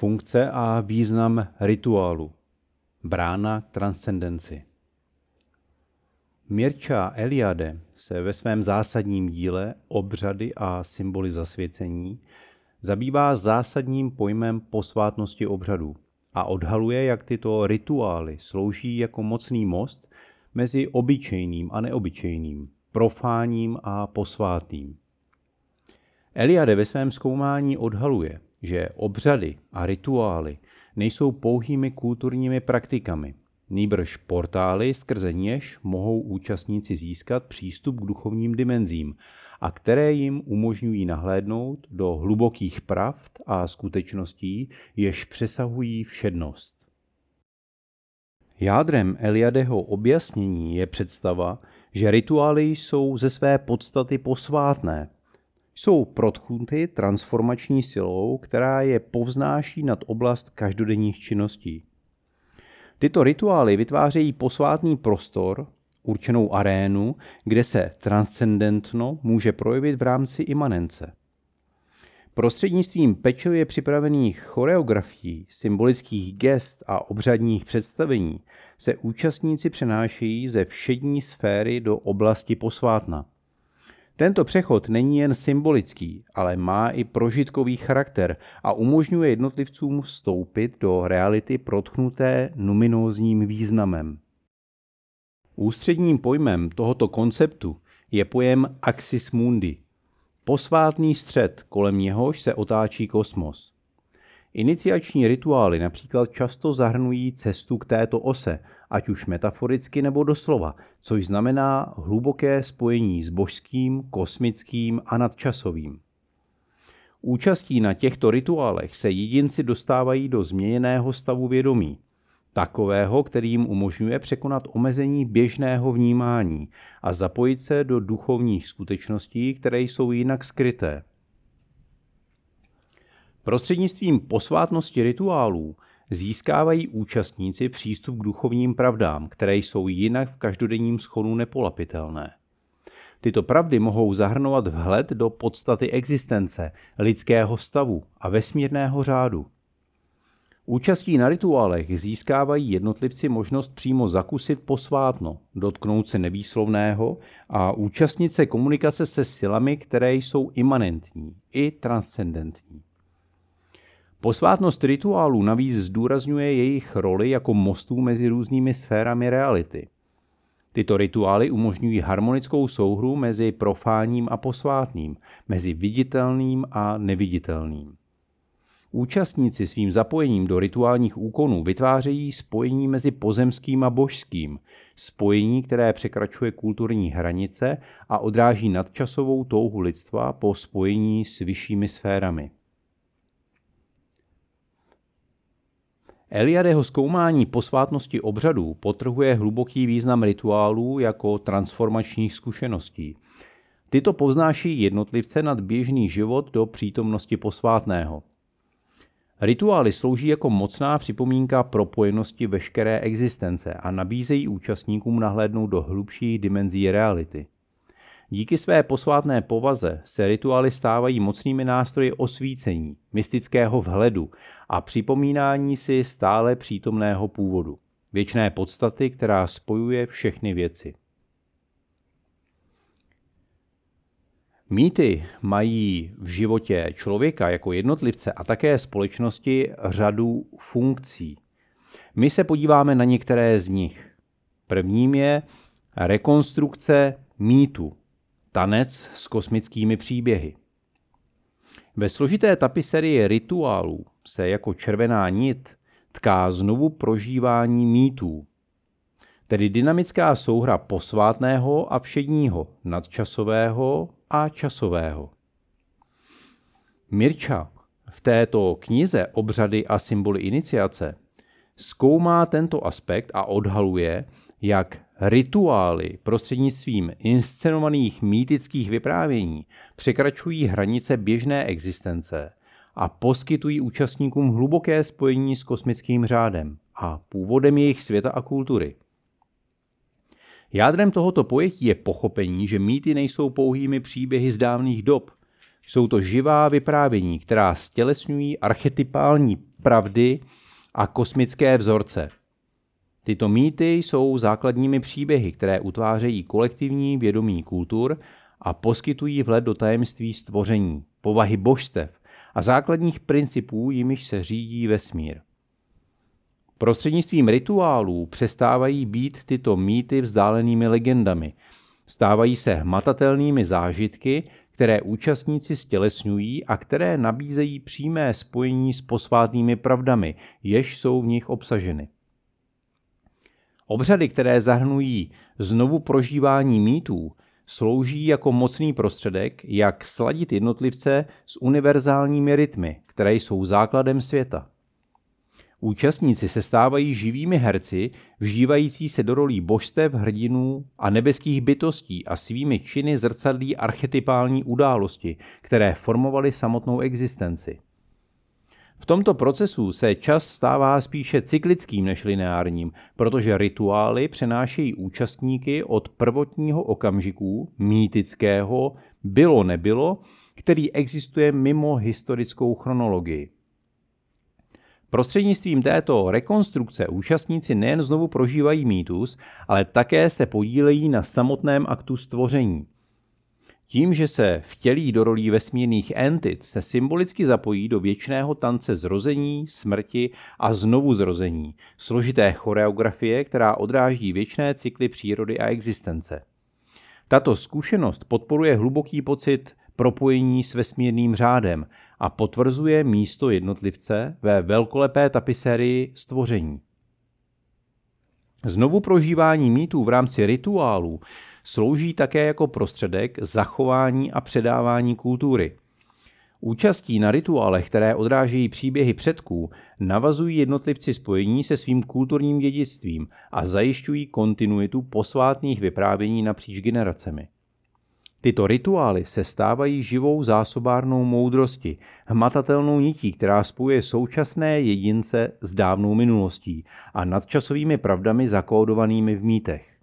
Funkce a význam rituálu. Brána k transcendenci. Mirča Eliade se ve svém zásadním díle Obřady a symboly zasvěcení zabývá zásadním pojmem posvátnosti obřadů a odhaluje, jak tyto rituály slouží jako mocný most mezi obyčejným a neobyčejným, profáním a posvátným. Eliade ve svém zkoumání odhaluje, že obřady a rituály nejsou pouhými kulturními praktikami, nýbrž portály, skrze něž mohou účastníci získat přístup k duchovním dimenzím a které jim umožňují nahlédnout do hlubokých pravd a skutečností, jež přesahují všednost. Jádrem Eliadeho objasnění je představa, že rituály jsou ze své podstaty posvátné, jsou protchnuty transformační silou, která je povznáší nad oblast každodenních činností. Tyto rituály vytvářejí posvátný prostor, určenou arénu, kde se transcendentno může projevit v rámci imanence. Prostřednictvím pečlivě připravených choreografií, symbolických gest a obřadních představení se účastníci přenášejí ze všední sféry do oblasti posvátna. Tento přechod není jen symbolický, ale má i prožitkový charakter a umožňuje jednotlivcům vstoupit do reality protchnuté numinózním významem. Ústředním pojmem tohoto konceptu je pojem axis mundi, posvátný střed, kolem něhož se otáčí kosmos. Iniciační rituály například často zahrnují cestu k této ose, ať už metaforicky nebo doslova, což znamená hluboké spojení s božským, kosmickým a nadčasovým. Účastí na těchto rituálech se jedinci dostávají do změněného stavu vědomí, takového, který jim umožňuje překonat omezení běžného vnímání a zapojit se do duchovních skutečností, které jsou jinak skryté. Prostřednictvím posvátnosti rituálů získávají účastníci přístup k duchovním pravdám, které jsou jinak v každodenním schonu nepolapitelné. Tyto pravdy mohou zahrnovat vhled do podstaty existence, lidského stavu a vesmírného řádu. Účastí na rituálech získávají jednotlivci možnost přímo zakusit posvátno, dotknout se nevýslovného a účastnit se komunikace se silami, které jsou imanentní i transcendentní. Posvátnost rituálů navíc zdůrazňuje jejich roli jako mostů mezi různými sférami reality. Tyto rituály umožňují harmonickou souhru mezi profáním a posvátným, mezi viditelným a neviditelným. Účastníci svým zapojením do rituálních úkonů vytvářejí spojení mezi pozemským a božským, spojení, které překračuje kulturní hranice a odráží nadčasovou touhu lidstva po spojení s vyššími sférami. Eliadeho zkoumání posvátnosti obřadů potrhuje hluboký význam rituálů jako transformačních zkušeností. Tyto povznáší jednotlivce nad běžný život do přítomnosti posvátného. Rituály slouží jako mocná připomínka propojenosti veškeré existence a nabízejí účastníkům nahlédnout do hlubších dimenzí reality. Díky své posvátné povaze se rituály stávají mocnými nástroji osvícení, mystického vhledu a připomínání si stále přítomného původu, věčné podstaty, která spojuje všechny věci. Mýty mají v životě člověka jako jednotlivce a také společnosti řadu funkcí. My se podíváme na některé z nich. Prvním je rekonstrukce mýtu, tanec s kosmickými příběhy. Ve složité tapiserii rituálů se jako červená nit tká znovu prožívání mýtů, tedy dynamická souhra posvátného a všedního, nadčasového a časového. Mirča v této knize Obřady a symboly iniciace zkoumá tento aspekt a odhaluje, jak rituály prostřednictvím inscenovaných mýtických vyprávění překračují hranice běžné existence a poskytují účastníkům hluboké spojení s kosmickým řádem a původem jejich světa a kultury. Jádrem tohoto pojetí je pochopení, že mýty nejsou pouhými příběhy z dávných dob. Jsou to živá vyprávění, která stělesňují archetypální pravdy a kosmické vzorce. Tyto mýty jsou základními příběhy, které utvářejí kolektivní vědomí kultur a poskytují vhled do tajemství stvoření, povahy božstev a základních principů, jimiž se řídí vesmír. Prostřednictvím rituálů přestávají být tyto mýty vzdálenými legendami, stávají se hmatatelnými zážitky, které účastníci stělesňují a které nabízejí přímé spojení s posvátnými pravdami, jež jsou v nich obsaženy. Obřady, které zahrnují znovu prožívání mýtů, slouží jako mocný prostředek, jak sladit jednotlivce s univerzálními rytmy, které jsou základem světa. Účastníci se stávají živými herci, vžívající se do rolí božstev, hrdinů a nebeských bytostí a svými činy zrcadlí archetypální události, které formovaly samotnou existenci. V tomto procesu se čas stává spíše cyklickým než lineárním, protože rituály přenášejí účastníky od prvotního okamžiku, mýtického, bylo nebylo, který existuje mimo historickou chronologii. Prostřednictvím této rekonstrukce účastníci nejen znovu prožívají mýtus, ale také se podílejí na samotném aktu stvoření. Tím, že se vtělí do rolí vesmírných entit, se symbolicky zapojí do věčného tance zrození, smrti a znovu zrození, složité choreografie, která odráží věčné cykly přírody a existence. Tato zkušenost podporuje hluboký pocit propojení s vesmírným řádem a potvrzuje místo jednotlivce ve velkolepé tapisérii stvoření. Znovu prožívání mýtů v rámci rituálů slouží také jako prostředek zachování a předávání kultury. Účastí na rituálech, které odrážejí příběhy předků, navazují jednotlivci spojení se svým kulturním dědictvím a zajišťují kontinuitu posvátných vyprávění napříč generacemi. Tyto rituály se stávají živou zásobárnou moudrosti, hmatatelnou nití, která spojuje současné jedince s dávnou minulostí a nadčasovými pravdami zakódovanými v mýtech.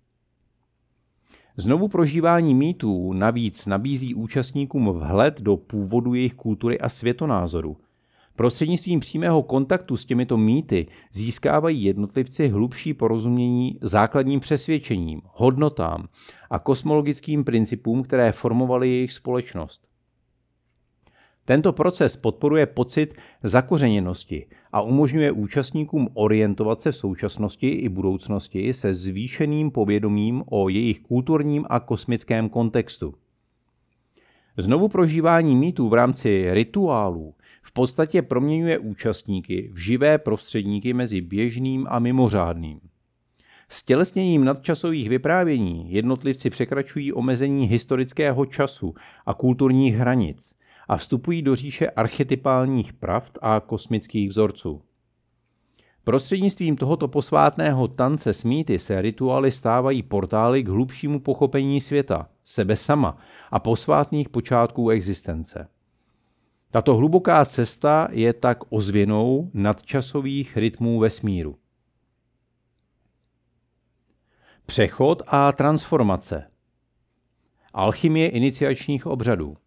Znovu prožívání mýtů navíc nabízí účastníkům vhled do původu jejich kultury a světonázoru – Prostřednictvím přímého kontaktu s těmito mýty získávají jednotlivci hlubší porozumění základním přesvědčením, hodnotám a kosmologickým principům, které formovaly jejich společnost. Tento proces podporuje pocit zakořeněnosti a umožňuje účastníkům orientovat se v současnosti i budoucnosti se zvýšeným povědomím o jejich kulturním a kosmickém kontextu. Znovu prožívání mýtů v rámci rituálů v podstatě proměňuje účastníky v živé prostředníky mezi běžným a mimořádným. S tělesněním nadčasových vyprávění jednotlivci překračují omezení historického času a kulturních hranic a vstupují do říše archetypálních pravd a kosmických vzorců. Prostřednictvím tohoto posvátného tance smíty se rituály stávají portály k hlubšímu pochopení světa, sebe sama a posvátných počátků existence. Tato hluboká cesta je tak ozvěnou nadčasových rytmů vesmíru. Přechod a transformace. Alchymie iniciačních obřadů.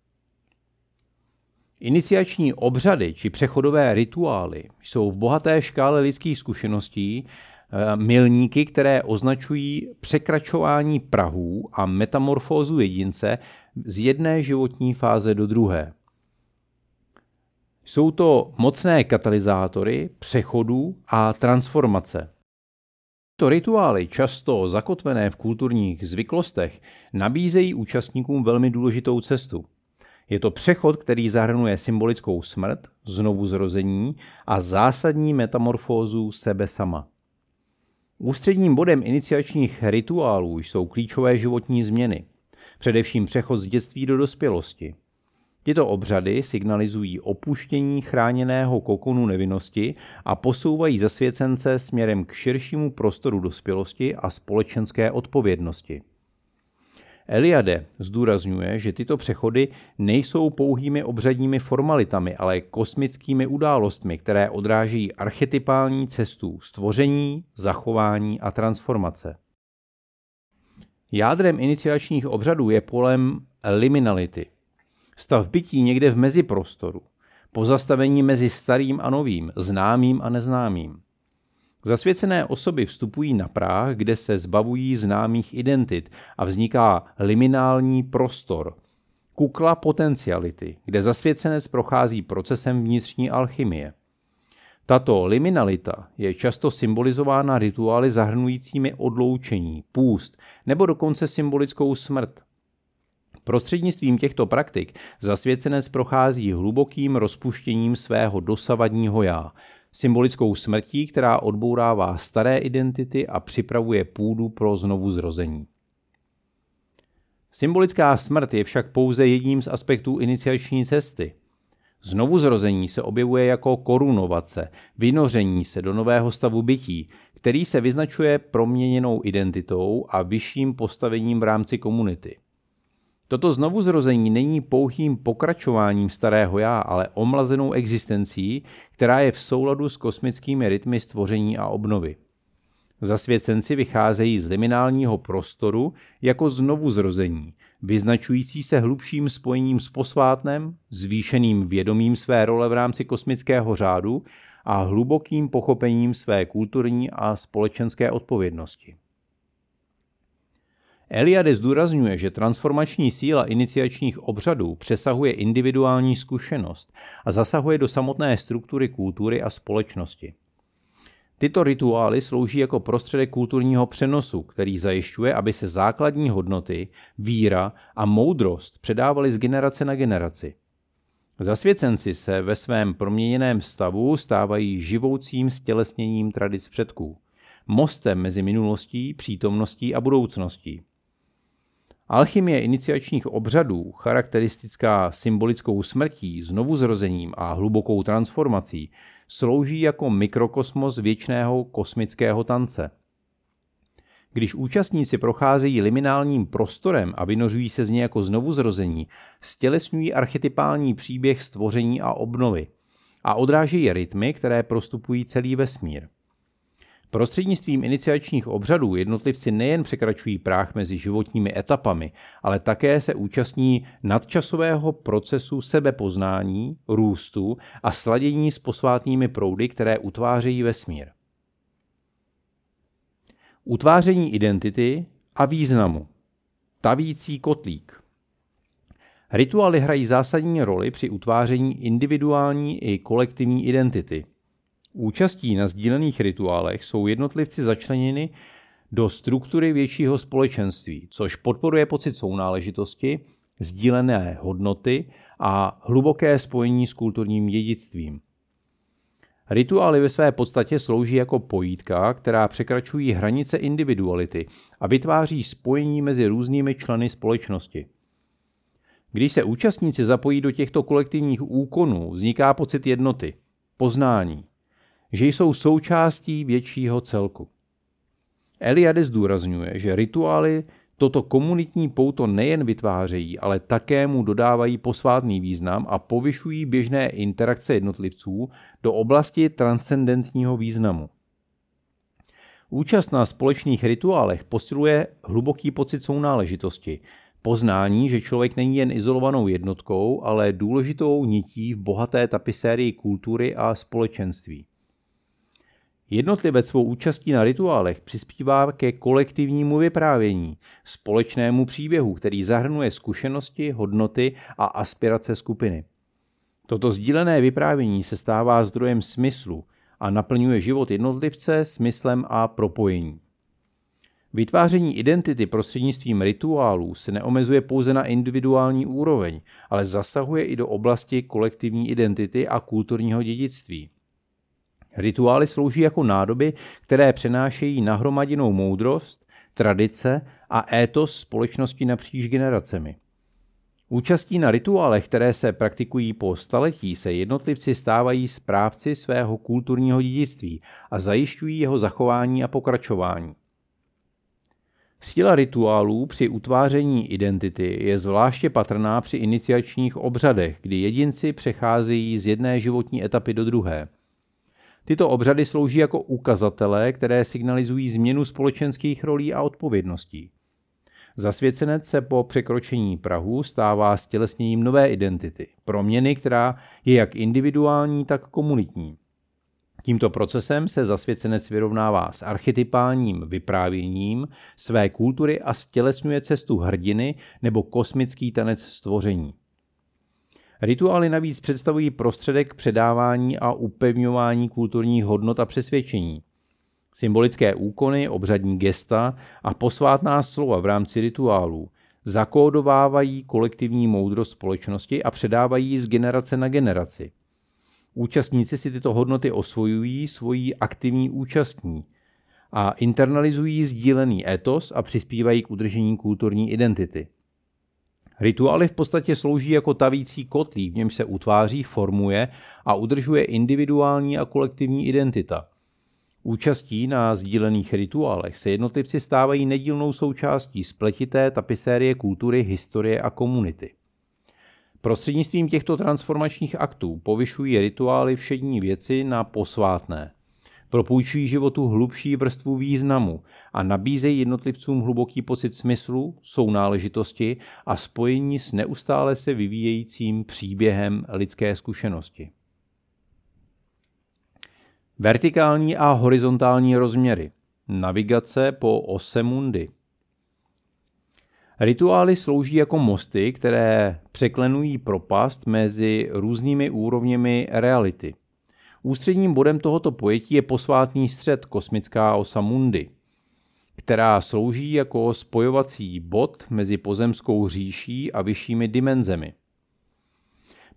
Iniciační obřady či přechodové rituály jsou v bohaté škále lidských zkušeností eh, milníky, které označují překračování prahů a metamorfózu jedince z jedné životní fáze do druhé. Jsou to mocné katalyzátory přechodů a transformace. To rituály, často zakotvené v kulturních zvyklostech, nabízejí účastníkům velmi důležitou cestu. Je to přechod, který zahrnuje symbolickou smrt, znovu zrození a zásadní metamorfózu sebe sama. Ústředním bodem iniciačních rituálů jsou klíčové životní změny, především přechod z dětství do dospělosti. Tyto obřady signalizují opuštění chráněného kokonu nevinnosti a posouvají zasvěcence směrem k širšímu prostoru dospělosti a společenské odpovědnosti. Eliade zdůrazňuje, že tyto přechody nejsou pouhými obřadními formalitami, ale kosmickými událostmi, které odráží archetypální cestu stvoření, zachování a transformace. Jádrem iniciačních obřadů je polem liminality – stav bytí někde v meziprostoru, pozastavení mezi starým a novým, známým a neznámým. Zasvěcené osoby vstupují na práh, kde se zbavují známých identit a vzniká liminální prostor, kukla potenciality, kde zasvěcenec prochází procesem vnitřní alchymie. Tato liminalita je často symbolizována rituály zahrnujícími odloučení, půst nebo dokonce symbolickou smrt. Prostřednictvím těchto praktik zasvěcenec prochází hlubokým rozpuštěním svého dosavadního já, symbolickou smrtí, která odbourává staré identity a připravuje půdu pro znovu zrození. Symbolická smrt je však pouze jedním z aspektů iniciační cesty. Znovu zrození se objevuje jako korunovace, vynoření se do nového stavu bytí, který se vyznačuje proměněnou identitou a vyšším postavením v rámci komunity. Toto znovuzrození není pouhým pokračováním starého já, ale omlazenou existencí, která je v souladu s kosmickými rytmy stvoření a obnovy. Zasvěcenci vycházejí z liminálního prostoru jako znovuzrození, vyznačující se hlubším spojením s posvátnem, zvýšeným vědomím své role v rámci kosmického řádu a hlubokým pochopením své kulturní a společenské odpovědnosti. Eliade zdůrazňuje, že transformační síla iniciačních obřadů přesahuje individuální zkušenost a zasahuje do samotné struktury kultury a společnosti. Tyto rituály slouží jako prostředek kulturního přenosu, který zajišťuje, aby se základní hodnoty, víra a moudrost předávaly z generace na generaci. Zasvěcenci se ve svém proměněném stavu stávají živoucím stělesněním tradic předků, mostem mezi minulostí, přítomností a budoucností. Alchymie iniciačních obřadů, charakteristická symbolickou smrtí, znovuzrozením a hlubokou transformací, slouží jako mikrokosmos věčného kosmického tance. Když účastníci procházejí liminálním prostorem a vynořují se z něj jako znovuzrození, stělesňují archetypální příběh stvoření a obnovy a odrážejí rytmy, které prostupují celý vesmír. Prostřednictvím iniciačních obřadů jednotlivci nejen překračují práh mezi životními etapami, ale také se účastní nadčasového procesu sebepoznání, růstu a sladění s posvátnými proudy, které utvářejí vesmír. Utváření identity a významu. Tavící kotlík. Rituály hrají zásadní roli při utváření individuální i kolektivní identity – Účastí na sdílených rituálech jsou jednotlivci začleněni do struktury většího společenství, což podporuje pocit sounáležitosti, sdílené hodnoty a hluboké spojení s kulturním dědictvím. Rituály ve své podstatě slouží jako pojítka, která překračují hranice individuality a vytváří spojení mezi různými členy společnosti. Když se účastníci zapojí do těchto kolektivních úkonů, vzniká pocit jednoty, poznání, že jsou součástí většího celku. Eliade zdůrazňuje, že rituály toto komunitní pouto nejen vytvářejí, ale také mu dodávají posvátný význam a povyšují běžné interakce jednotlivců do oblasti transcendentního významu. Účast na společných rituálech posiluje hluboký pocit sounáležitosti, poznání, že člověk není jen izolovanou jednotkou, ale důležitou nití v bohaté tapisérii kultury a společenství. Jednotlivec svou účastí na rituálech přispívá ke kolektivnímu vyprávění, společnému příběhu, který zahrnuje zkušenosti, hodnoty a aspirace skupiny. Toto sdílené vyprávění se stává zdrojem smyslu a naplňuje život jednotlivce smyslem a propojení. Vytváření identity prostřednictvím rituálů se neomezuje pouze na individuální úroveň, ale zasahuje i do oblasti kolektivní identity a kulturního dědictví. Rituály slouží jako nádoby, které přenášejí nahromadinou moudrost, tradice a étos společnosti napříč generacemi. Účastí na rituálech, které se praktikují po staletí, se jednotlivci stávají správci svého kulturního dědictví a zajišťují jeho zachování a pokračování. Síla rituálů při utváření identity je zvláště patrná při iniciačních obřadech, kdy jedinci přecházejí z jedné životní etapy do druhé – Tyto obřady slouží jako ukazatele, které signalizují změnu společenských rolí a odpovědností. Zasvěcenec se po překročení Prahu stává stělesněním nové identity, proměny, která je jak individuální, tak komunitní. Tímto procesem se zasvěcenec vyrovnává s archetypálním vyprávěním své kultury a stělesňuje cestu hrdiny nebo kosmický tanec stvoření. Rituály navíc představují prostředek předávání a upevňování kulturních hodnot a přesvědčení. Symbolické úkony, obřadní gesta a posvátná slova v rámci rituálů zakódovávají kolektivní moudrost společnosti a předávají z generace na generaci. Účastníci si tyto hodnoty osvojují svojí aktivní účastní a internalizují sdílený etos a přispívají k udržení kulturní identity. Rituály v podstatě slouží jako tavící kotlí, v němž se utváří, formuje a udržuje individuální a kolektivní identita. Účastí na sdílených rituálech se jednotlivci stávají nedílnou součástí spletité tapisérie kultury, historie a komunity. Prostřednictvím těchto transformačních aktů povyšují rituály všední věci na posvátné. Propůjčují životu hlubší vrstvu významu a nabízejí jednotlivcům hluboký pocit smyslu, sounáležitosti a spojení s neustále se vyvíjejícím příběhem lidské zkušenosti. Vertikální a horizontální rozměry. Navigace po ose mundy. Rituály slouží jako mosty, které překlenují propast mezi různými úrovněmi reality. Ústředním bodem tohoto pojetí je posvátný střed kosmická osa Mundy, která slouží jako spojovací bod mezi pozemskou říší a vyššími dimenzemi.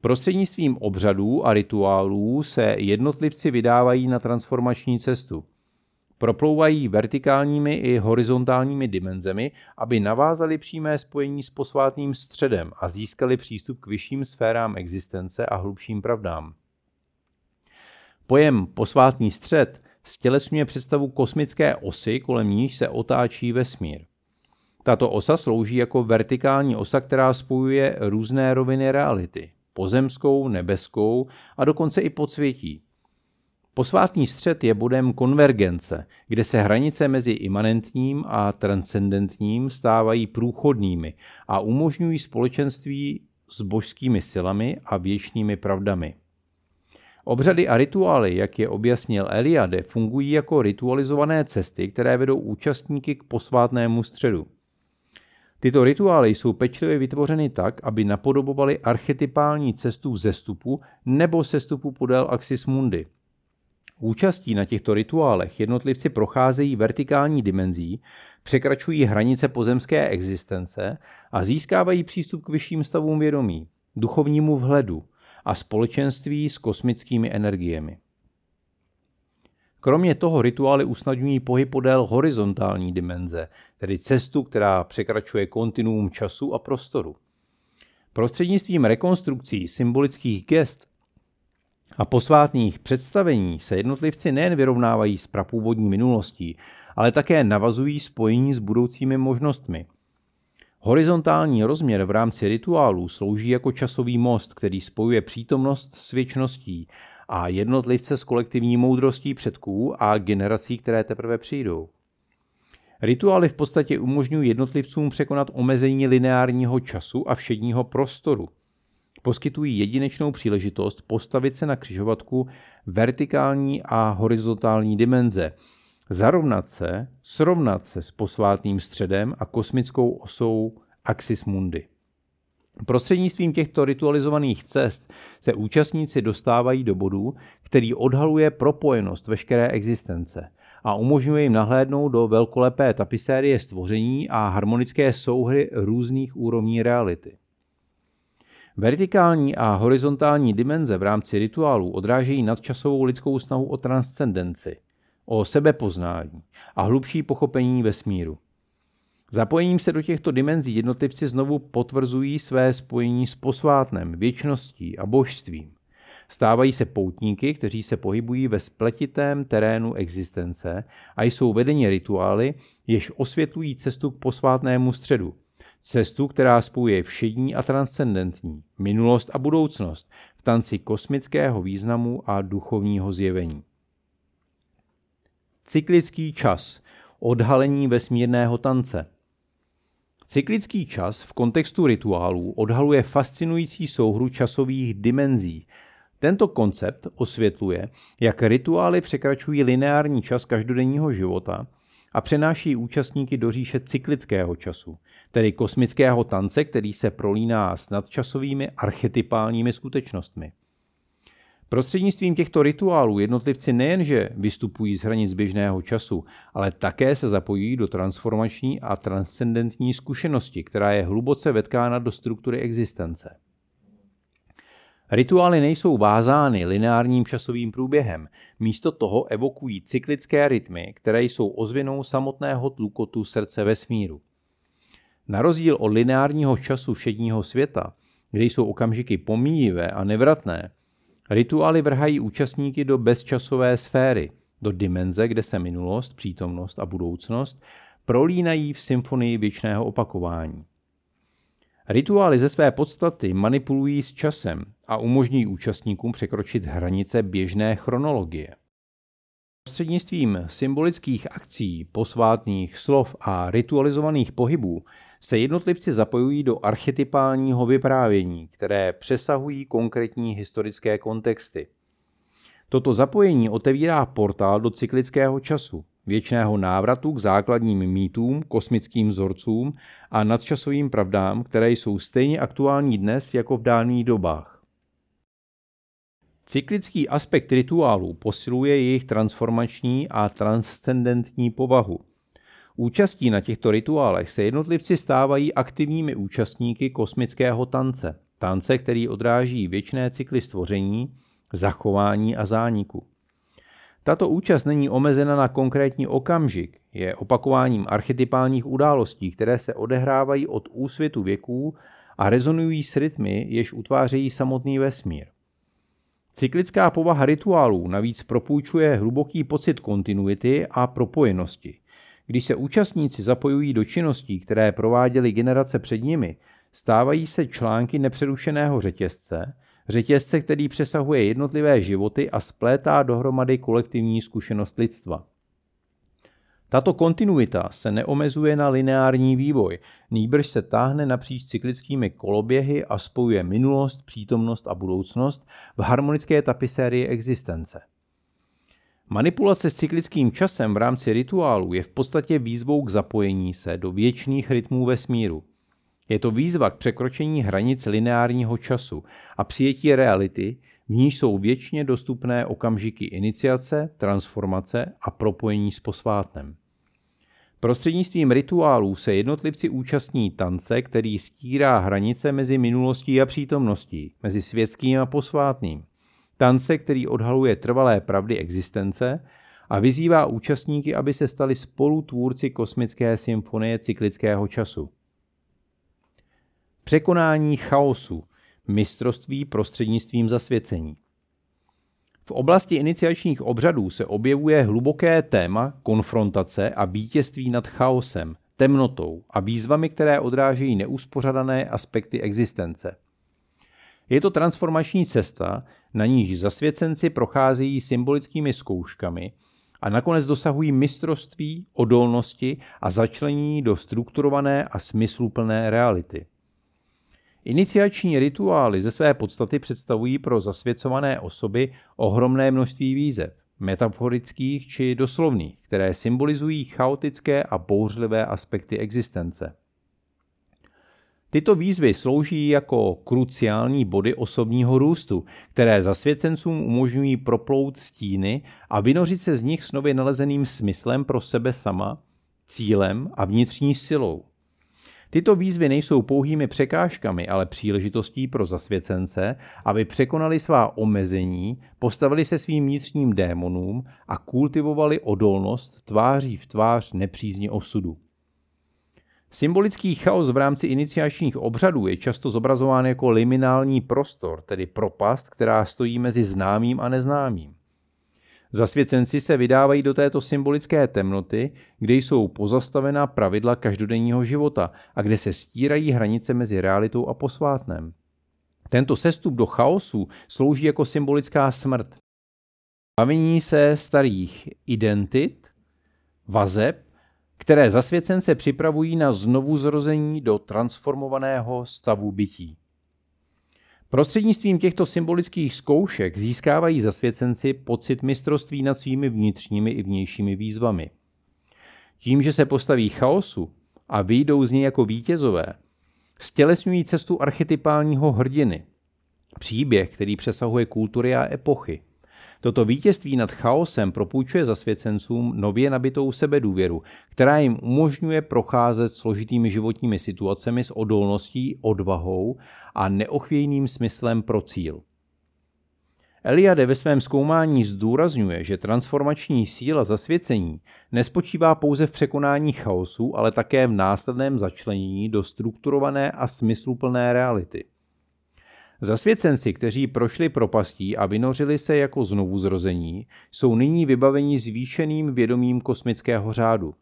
Prostřednictvím obřadů a rituálů se jednotlivci vydávají na transformační cestu. Proplouvají vertikálními i horizontálními dimenzemi, aby navázali přímé spojení s posvátným středem a získali přístup k vyšším sférám existence a hlubším pravdám. Pojem posvátný střed stělesňuje představu kosmické osy, kolem níž se otáčí vesmír. Tato osa slouží jako vertikální osa, která spojuje různé roviny reality, pozemskou, nebeskou a dokonce i podsvětí. Posvátný střed je bodem konvergence, kde se hranice mezi imanentním a transcendentním stávají průchodnými a umožňují společenství s božskými silami a věčnými pravdami. Obřady a rituály, jak je objasnil Eliade, fungují jako ritualizované cesty, které vedou účastníky k posvátnému středu. Tyto rituály jsou pečlivě vytvořeny tak, aby napodobovaly archetypální cestu vzestupu nebo sestupu podél axis mundi. Účastí na těchto rituálech jednotlivci procházejí vertikální dimenzí, překračují hranice pozemské existence a získávají přístup k vyšším stavům vědomí, duchovnímu vhledu, a společenství s kosmickými energiemi. Kromě toho rituály usnadňují pohyb podél horizontální dimenze, tedy cestu, která překračuje kontinuum času a prostoru. Prostřednictvím rekonstrukcí symbolických gest a posvátných představení se jednotlivci nejen vyrovnávají s prapůvodní minulostí, ale také navazují spojení s budoucími možnostmi – Horizontální rozměr v rámci rituálů slouží jako časový most, který spojuje přítomnost s věčností a jednotlivce s kolektivní moudrostí předků a generací, které teprve přijdou. Rituály v podstatě umožňují jednotlivcům překonat omezení lineárního času a všedního prostoru. Poskytují jedinečnou příležitost postavit se na křižovatku vertikální a horizontální dimenze – zarovnat se, srovnat se s posvátným středem a kosmickou osou Axis Mundi. Prostřednictvím těchto ritualizovaných cest se účastníci dostávají do bodu, který odhaluje propojenost veškeré existence a umožňuje jim nahlédnout do velkolepé tapisérie stvoření a harmonické souhry různých úrovní reality. Vertikální a horizontální dimenze v rámci rituálů odrážejí nadčasovou lidskou snahu o transcendenci – o sebepoznání a hlubší pochopení vesmíru. Zapojením se do těchto dimenzí jednotlivci znovu potvrzují své spojení s posvátnem, věčností a božstvím. Stávají se poutníky, kteří se pohybují ve spletitém terénu existence a jsou vedeni rituály, jež osvětlují cestu k posvátnému středu. Cestu, která spojuje všední a transcendentní, minulost a budoucnost v tanci kosmického významu a duchovního zjevení. Cyklický čas. Odhalení vesmírného tance. Cyklický čas v kontextu rituálů odhaluje fascinující souhru časových dimenzí. Tento koncept osvětluje, jak rituály překračují lineární čas každodenního života a přenáší účastníky do říše cyklického času, tedy kosmického tance, který se prolíná s nadčasovými archetypálními skutečnostmi. Prostřednictvím těchto rituálů jednotlivci nejenže vystupují z hranic běžného času, ale také se zapojí do transformační a transcendentní zkušenosti, která je hluboce vetkána do struktury existence. Rituály nejsou vázány lineárním časovým průběhem, místo toho evokují cyklické rytmy, které jsou ozvěnou samotného tlukotu srdce vesmíru. Na rozdíl od lineárního času všedního světa, kde jsou okamžiky pomíjivé a nevratné, Rituály vrhají účastníky do bezčasové sféry, do dimenze, kde se minulost, přítomnost a budoucnost prolínají v symfonii věčného opakování. Rituály ze své podstaty manipulují s časem a umožňují účastníkům překročit hranice běžné chronologie. Prostřednictvím symbolických akcí, posvátných slov a ritualizovaných pohybů se jednotlivci zapojují do archetypálního vyprávění, které přesahují konkrétní historické kontexty. Toto zapojení otevírá portál do cyklického času, věčného návratu k základním mýtům, kosmickým vzorcům a nadčasovým pravdám, které jsou stejně aktuální dnes jako v dávných dobách. Cyklický aspekt rituálů posiluje jejich transformační a transcendentní povahu – Účastí na těchto rituálech se jednotlivci stávají aktivními účastníky kosmického tance. Tance, který odráží věčné cykly stvoření, zachování a zániku. Tato účast není omezena na konkrétní okamžik, je opakováním archetypálních událostí, které se odehrávají od úsvitu věků a rezonují s rytmy, jež utvářejí samotný vesmír. Cyklická povaha rituálů navíc propůjčuje hluboký pocit kontinuity a propojenosti. Když se účastníci zapojují do činností, které prováděly generace před nimi, stávají se články nepřerušeného řetězce, řetězce, který přesahuje jednotlivé životy a splétá dohromady kolektivní zkušenost lidstva. Tato kontinuita se neomezuje na lineární vývoj, nýbrž se táhne napříč cyklickými koloběhy a spojuje minulost, přítomnost a budoucnost v harmonické tapisérii existence. Manipulace s cyklickým časem v rámci rituálu je v podstatě výzvou k zapojení se do věčných rytmů vesmíru. Je to výzva k překročení hranic lineárního času a přijetí reality, v níž jsou věčně dostupné okamžiky iniciace, transformace a propojení s posvátnem. Prostřednictvím rituálů se jednotlivci účastní tance, který stírá hranice mezi minulostí a přítomností, mezi světským a posvátným tance, který odhaluje trvalé pravdy existence a vyzývá účastníky, aby se stali spolutvůrci kosmické symfonie cyklického času. Překonání chaosu, mistrovství prostřednictvím zasvěcení. V oblasti iniciačních obřadů se objevuje hluboké téma konfrontace a vítězství nad chaosem, temnotou a výzvami, které odrážejí neuspořadané aspekty existence. Je to transformační cesta, na níž zasvěcenci procházejí symbolickými zkouškami a nakonec dosahují mistrovství, odolnosti a začlení do strukturované a smysluplné reality. Iniciační rituály ze své podstaty představují pro zasvěcované osoby ohromné množství výzev, metaforických či doslovných, které symbolizují chaotické a bouřlivé aspekty existence. Tyto výzvy slouží jako kruciální body osobního růstu, které zasvěcencům umožňují proplout stíny a vynořit se z nich s nově nalezeným smyslem pro sebe sama, cílem a vnitřní silou. Tyto výzvy nejsou pouhými překážkami, ale příležitostí pro zasvěcence, aby překonali svá omezení, postavili se svým vnitřním démonům a kultivovali odolnost tváří v tvář nepřízně osudu. Symbolický chaos v rámci iniciačních obřadů je často zobrazován jako liminální prostor, tedy propast, která stojí mezi známým a neznámým. Zasvěcenci se vydávají do této symbolické temnoty, kde jsou pozastavená pravidla každodenního života a kde se stírají hranice mezi realitou a posvátnem. Tento sestup do chaosu slouží jako symbolická smrt. Bavení se starých identit, vazeb které zasvěcence připravují na znovuzrození do transformovaného stavu bytí. Prostřednictvím těchto symbolických zkoušek získávají zasvěcenci pocit mistrovství nad svými vnitřními i vnějšími výzvami. Tím, že se postaví chaosu a vyjdou z něj jako vítězové, stělesňují cestu archetypálního hrdiny, příběh, který přesahuje kultury a epochy. Toto vítězství nad chaosem propůjčuje zasvěcencům nově nabitou sebedůvěru, která jim umožňuje procházet složitými životními situacemi s odolností, odvahou a neochvějným smyslem pro cíl. Eliade ve svém zkoumání zdůrazňuje, že transformační síla zasvěcení nespočívá pouze v překonání chaosu, ale také v následném začlenění do strukturované a smysluplné reality. Zasvěcenci, kteří prošli propastí a vynořili se jako znovu zrození, jsou nyní vybaveni zvýšeným vědomím kosmického řádu.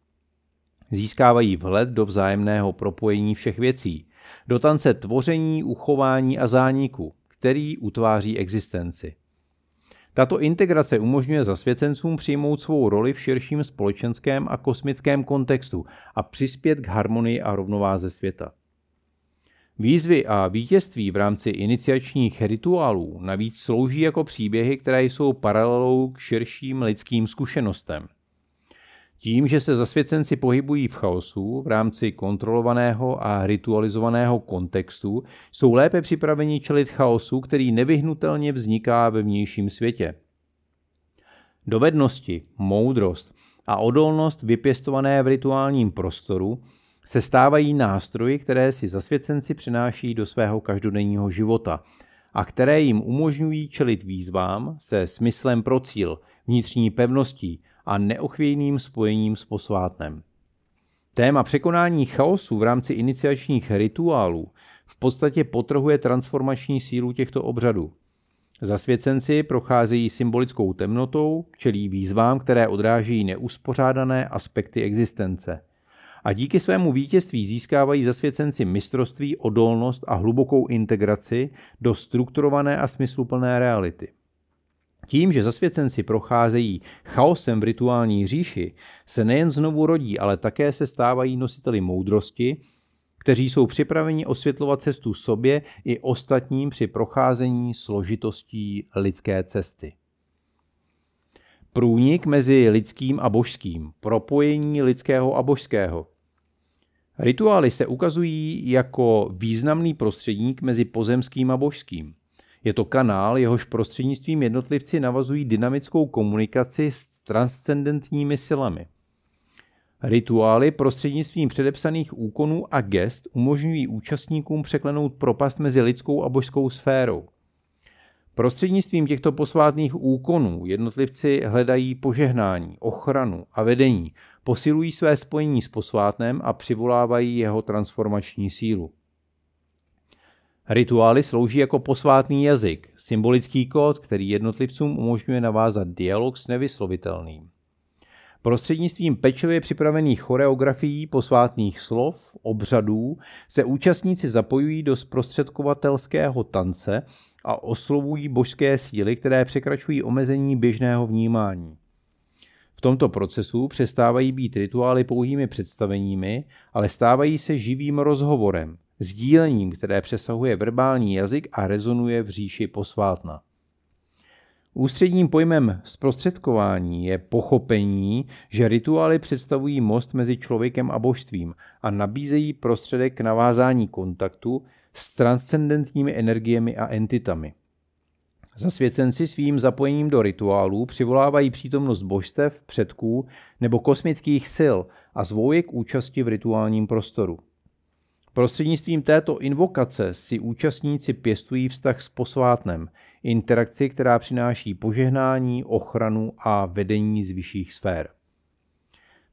Získávají vhled do vzájemného propojení všech věcí, do tance tvoření, uchování a zániku, který utváří existenci. Tato integrace umožňuje zasvěcencům přijmout svou roli v širším společenském a kosmickém kontextu a přispět k harmonii a rovnováze světa. Výzvy a vítězství v rámci iniciačních rituálů navíc slouží jako příběhy, které jsou paralelou k širším lidským zkušenostem. Tím, že se zasvěcenci pohybují v chaosu v rámci kontrolovaného a ritualizovaného kontextu, jsou lépe připraveni čelit chaosu, který nevyhnutelně vzniká ve vnějším světě. Dovednosti, moudrost a odolnost vypěstované v rituálním prostoru se stávají nástroji, které si zasvěcenci přináší do svého každodenního života a které jim umožňují čelit výzvám se smyslem pro cíl, vnitřní pevností a neochvějným spojením s posvátnem. Téma překonání chaosu v rámci iniciačních rituálů v podstatě potrhuje transformační sílu těchto obřadů. Zasvěcenci procházejí symbolickou temnotou, čelí výzvám, které odráží neuspořádané aspekty existence – a díky svému vítězství získávají zasvěcenci mistrovství, odolnost a hlubokou integraci do strukturované a smysluplné reality. Tím, že zasvěcenci procházejí chaosem v rituální říši, se nejen znovu rodí, ale také se stávají nositeli moudrosti, kteří jsou připraveni osvětlovat cestu sobě i ostatním při procházení složitostí lidské cesty. Průnik mezi lidským a božským, propojení lidského a božského, Rituály se ukazují jako významný prostředník mezi pozemským a božským. Je to kanál, jehož prostřednictvím jednotlivci navazují dynamickou komunikaci s transcendentními silami. Rituály prostřednictvím předepsaných úkonů a gest umožňují účastníkům překlenout propast mezi lidskou a božskou sférou. Prostřednictvím těchto posvátných úkonů jednotlivci hledají požehnání, ochranu a vedení, posilují své spojení s posvátnem a přivolávají jeho transformační sílu. Rituály slouží jako posvátný jazyk, symbolický kód, který jednotlivcům umožňuje navázat dialog s nevyslovitelným. Prostřednictvím pečlivě připravených choreografií, posvátných slov, obřadů se účastníci zapojují do zprostředkovatelského tance a oslovují božské síly, které překračují omezení běžného vnímání. V tomto procesu přestávají být rituály pouhými představeními, ale stávají se živým rozhovorem, sdílením, které přesahuje verbální jazyk a rezonuje v říši posvátna. Ústředním pojmem zprostředkování je pochopení, že rituály představují most mezi člověkem a božstvím a nabízejí prostředek k navázání kontaktu s transcendentními energiemi a entitami. Zasvěcenci svým zapojením do rituálů přivolávají přítomnost božstev, předků nebo kosmických sil a zvou je k účasti v rituálním prostoru. Prostřednictvím této invokace si účastníci pěstují vztah s posvátnem, interakci, která přináší požehnání, ochranu a vedení z vyšších sfér.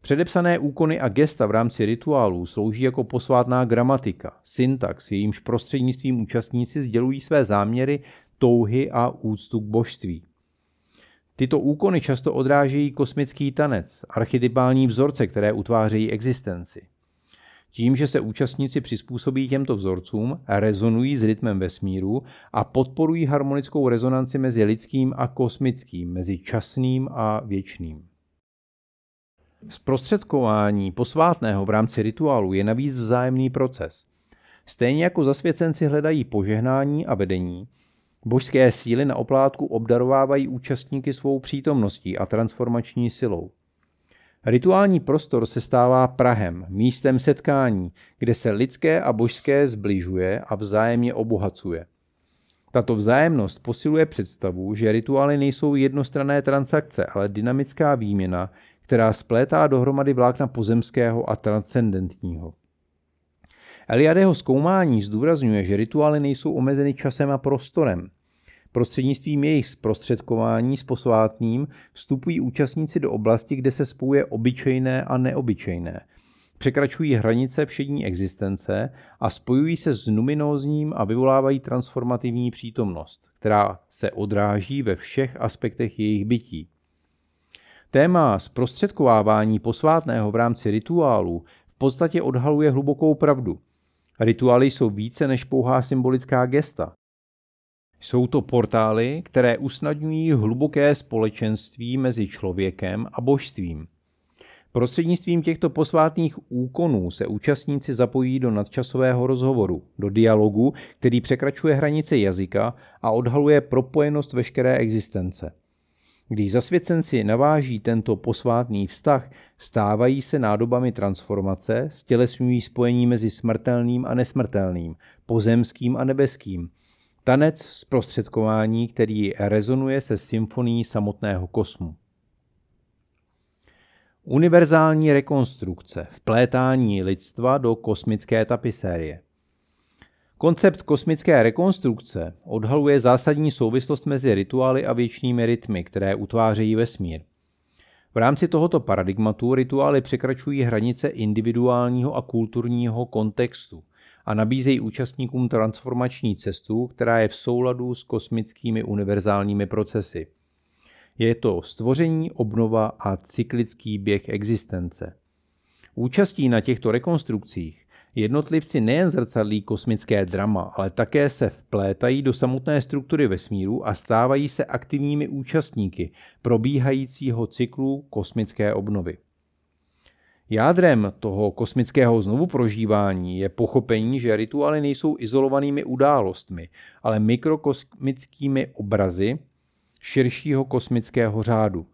Předepsané úkony a gesta v rámci rituálů slouží jako posvátná gramatika, syntax, jejímž prostřednictvím účastníci sdělují své záměry, touhy a úctu k božství. Tyto úkony často odrážejí kosmický tanec, archetypální vzorce, které utvářejí existenci. Tím, že se účastníci přizpůsobí těmto vzorcům, rezonují s rytmem vesmíru a podporují harmonickou rezonanci mezi lidským a kosmickým, mezi časným a věčným. Zprostředkování posvátného v rámci rituálu je navíc vzájemný proces. Stejně jako zasvěcenci hledají požehnání a vedení, božské síly na oplátku obdarovávají účastníky svou přítomností a transformační silou. Rituální prostor se stává Prahem, místem setkání, kde se lidské a božské zbližuje a vzájemně obohacuje. Tato vzájemnost posiluje představu, že rituály nejsou jednostranné transakce, ale dynamická výměna, která splétá dohromady vlákna pozemského a transcendentního. Eliadeho zkoumání zdůrazňuje, že rituály nejsou omezeny časem a prostorem. Prostřednictvím jejich zprostředkování s posvátným vstupují účastníci do oblasti, kde se spojuje obyčejné a neobyčejné. Překračují hranice všední existence a spojují se s numinózním a vyvolávají transformativní přítomnost, která se odráží ve všech aspektech jejich bytí. Téma zprostředkovávání posvátného v rámci rituálu v podstatě odhaluje hlubokou pravdu. Rituály jsou více než pouhá symbolická gesta. Jsou to portály, které usnadňují hluboké společenství mezi člověkem a božstvím. Prostřednictvím těchto posvátných úkonů se účastníci zapojí do nadčasového rozhovoru, do dialogu, který překračuje hranice jazyka a odhaluje propojenost veškeré existence. Když zasvěcenci naváží tento posvátný vztah, stávají se nádobami transformace, stělesňují spojení mezi smrtelným a nesmrtelným, pozemským a nebeským. Tanec zprostředkování, který rezonuje se symfonií samotného kosmu. Univerzální rekonstrukce, vplétání lidstva do kosmické tapisérie. Koncept kosmické rekonstrukce odhaluje zásadní souvislost mezi rituály a věčnými rytmy, které utvářejí vesmír. V rámci tohoto paradigmatu rituály překračují hranice individuálního a kulturního kontextu a nabízejí účastníkům transformační cestu, která je v souladu s kosmickými univerzálními procesy. Je to stvoření, obnova a cyklický běh existence. Účastí na těchto rekonstrukcích Jednotlivci nejen zrcadlí kosmické drama, ale také se vplétají do samotné struktury vesmíru a stávají se aktivními účastníky probíhajícího cyklu kosmické obnovy. Jádrem toho kosmického znovu prožívání je pochopení, že rituály nejsou izolovanými událostmi, ale mikrokosmickými obrazy širšího kosmického řádu.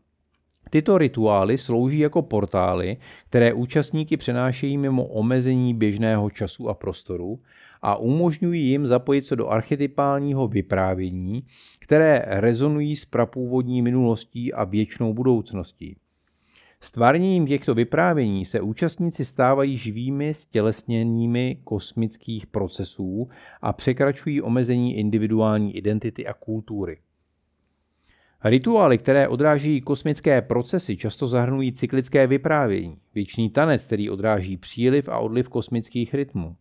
Tyto rituály slouží jako portály, které účastníky přenášejí mimo omezení běžného času a prostoru a umožňují jim zapojit se do archetypálního vyprávění, které rezonují s prapůvodní minulostí a věčnou budoucností. Stvárněním těchto vyprávění se účastníci stávají živými stělesněními kosmických procesů a překračují omezení individuální identity a kultury. Rituály, které odráží kosmické procesy, často zahrnují cyklické vyprávění, věčný tanec, který odráží příliv a odliv kosmických rytmů.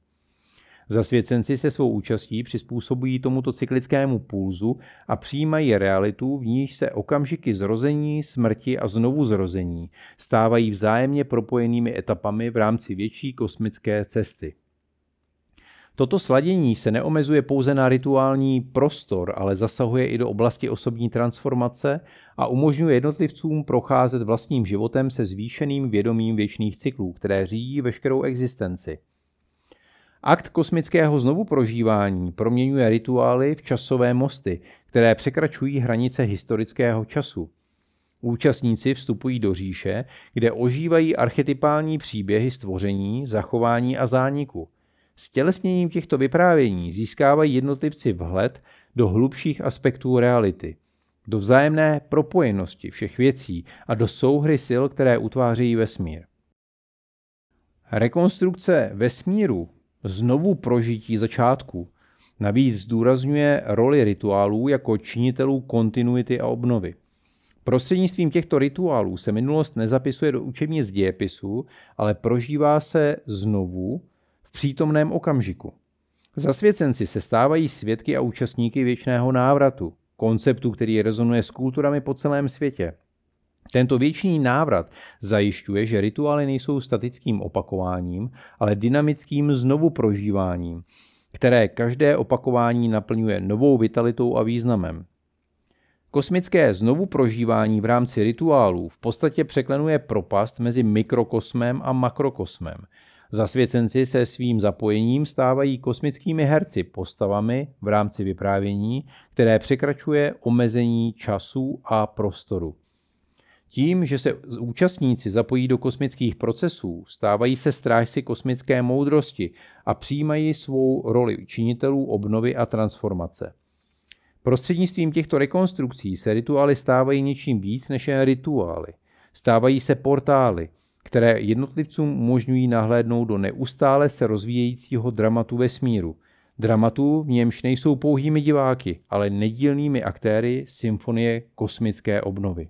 Zasvěcenci se svou účastí přizpůsobují tomuto cyklickému pulzu a přijímají realitu, v níž se okamžiky zrození, smrti a znovu zrození stávají vzájemně propojenými etapami v rámci větší kosmické cesty. Toto sladění se neomezuje pouze na rituální prostor, ale zasahuje i do oblasti osobní transformace a umožňuje jednotlivcům procházet vlastním životem se zvýšeným vědomím věčných cyklů, které řídí veškerou existenci. Akt kosmického znovu prožívání proměňuje rituály v časové mosty, které překračují hranice historického času. Účastníci vstupují do říše, kde ožívají archetypální příběhy stvoření, zachování a zániku – s tělesněním těchto vyprávění získávají jednotlivci vhled do hlubších aspektů reality, do vzájemné propojenosti všech věcí a do souhry sil, které utvářejí vesmír. Rekonstrukce vesmíru, znovu prožití začátku, navíc zdůrazňuje roli rituálů jako činitelů kontinuity a obnovy. Prostřednictvím těchto rituálů se minulost nezapisuje do učebnic dějepisu, ale prožívá se znovu přítomném okamžiku. Zasvěcenci se stávají svědky a účastníky věčného návratu, konceptu, který rezonuje s kulturami po celém světě. Tento věčný návrat zajišťuje, že rituály nejsou statickým opakováním, ale dynamickým znovu prožíváním, které každé opakování naplňuje novou vitalitou a významem. Kosmické znovu prožívání v rámci rituálů v podstatě překlenuje propast mezi mikrokosmem a makrokosmem. Zasvěcenci se svým zapojením stávají kosmickými herci postavami v rámci vyprávění, které překračuje omezení času a prostoru. Tím, že se účastníci zapojí do kosmických procesů, stávají se strážci kosmické moudrosti a přijímají svou roli činitelů obnovy a transformace. Prostřednictvím těchto rekonstrukcí se rituály stávají něčím víc než jen rituály. Stávají se portály, které jednotlivcům umožňují nahlédnout do neustále se rozvíjejícího dramatu vesmíru. Dramatu, v němž nejsou pouhými diváky, ale nedílnými aktéry symfonie kosmické obnovy.